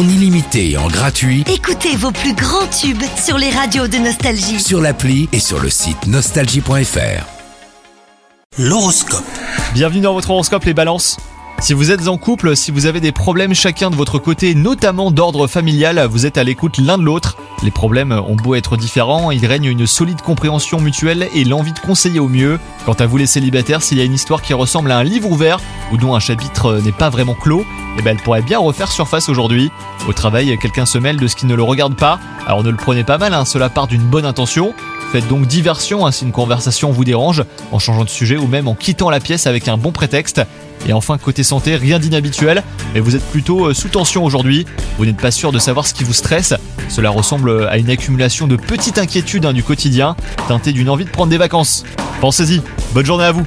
en illimité et en gratuit Écoutez vos plus grands tubes sur les radios de Nostalgie. sur l'appli et sur le site nostalgie.fr. L'horoscope. Bienvenue dans votre horoscope les balances. Si vous êtes en couple, si vous avez des problèmes chacun de votre côté, notamment d'ordre familial, vous êtes à l'écoute l'un de l'autre. Les problèmes ont beau être différents, il règne une solide compréhension mutuelle et l'envie de conseiller au mieux. Quant à vous les célibataires, s'il y a une histoire qui ressemble à un livre ouvert ou dont un chapitre n'est pas vraiment clos, eh ben elle pourrait bien refaire surface aujourd'hui. Au travail, quelqu'un se mêle de ce qui ne le regarde pas. Alors ne le prenez pas mal, hein, cela part d'une bonne intention. Faites donc diversion hein, si une conversation vous dérange, en changeant de sujet ou même en quittant la pièce avec un bon prétexte. Et enfin, côté santé, rien d'inhabituel, mais vous êtes plutôt euh, sous tension aujourd'hui. Vous n'êtes pas sûr de savoir ce qui vous stresse. Cela ressemble à une accumulation de petites inquiétudes hein, du quotidien, teintées d'une envie de prendre des vacances. Pensez-y, bonne journée à vous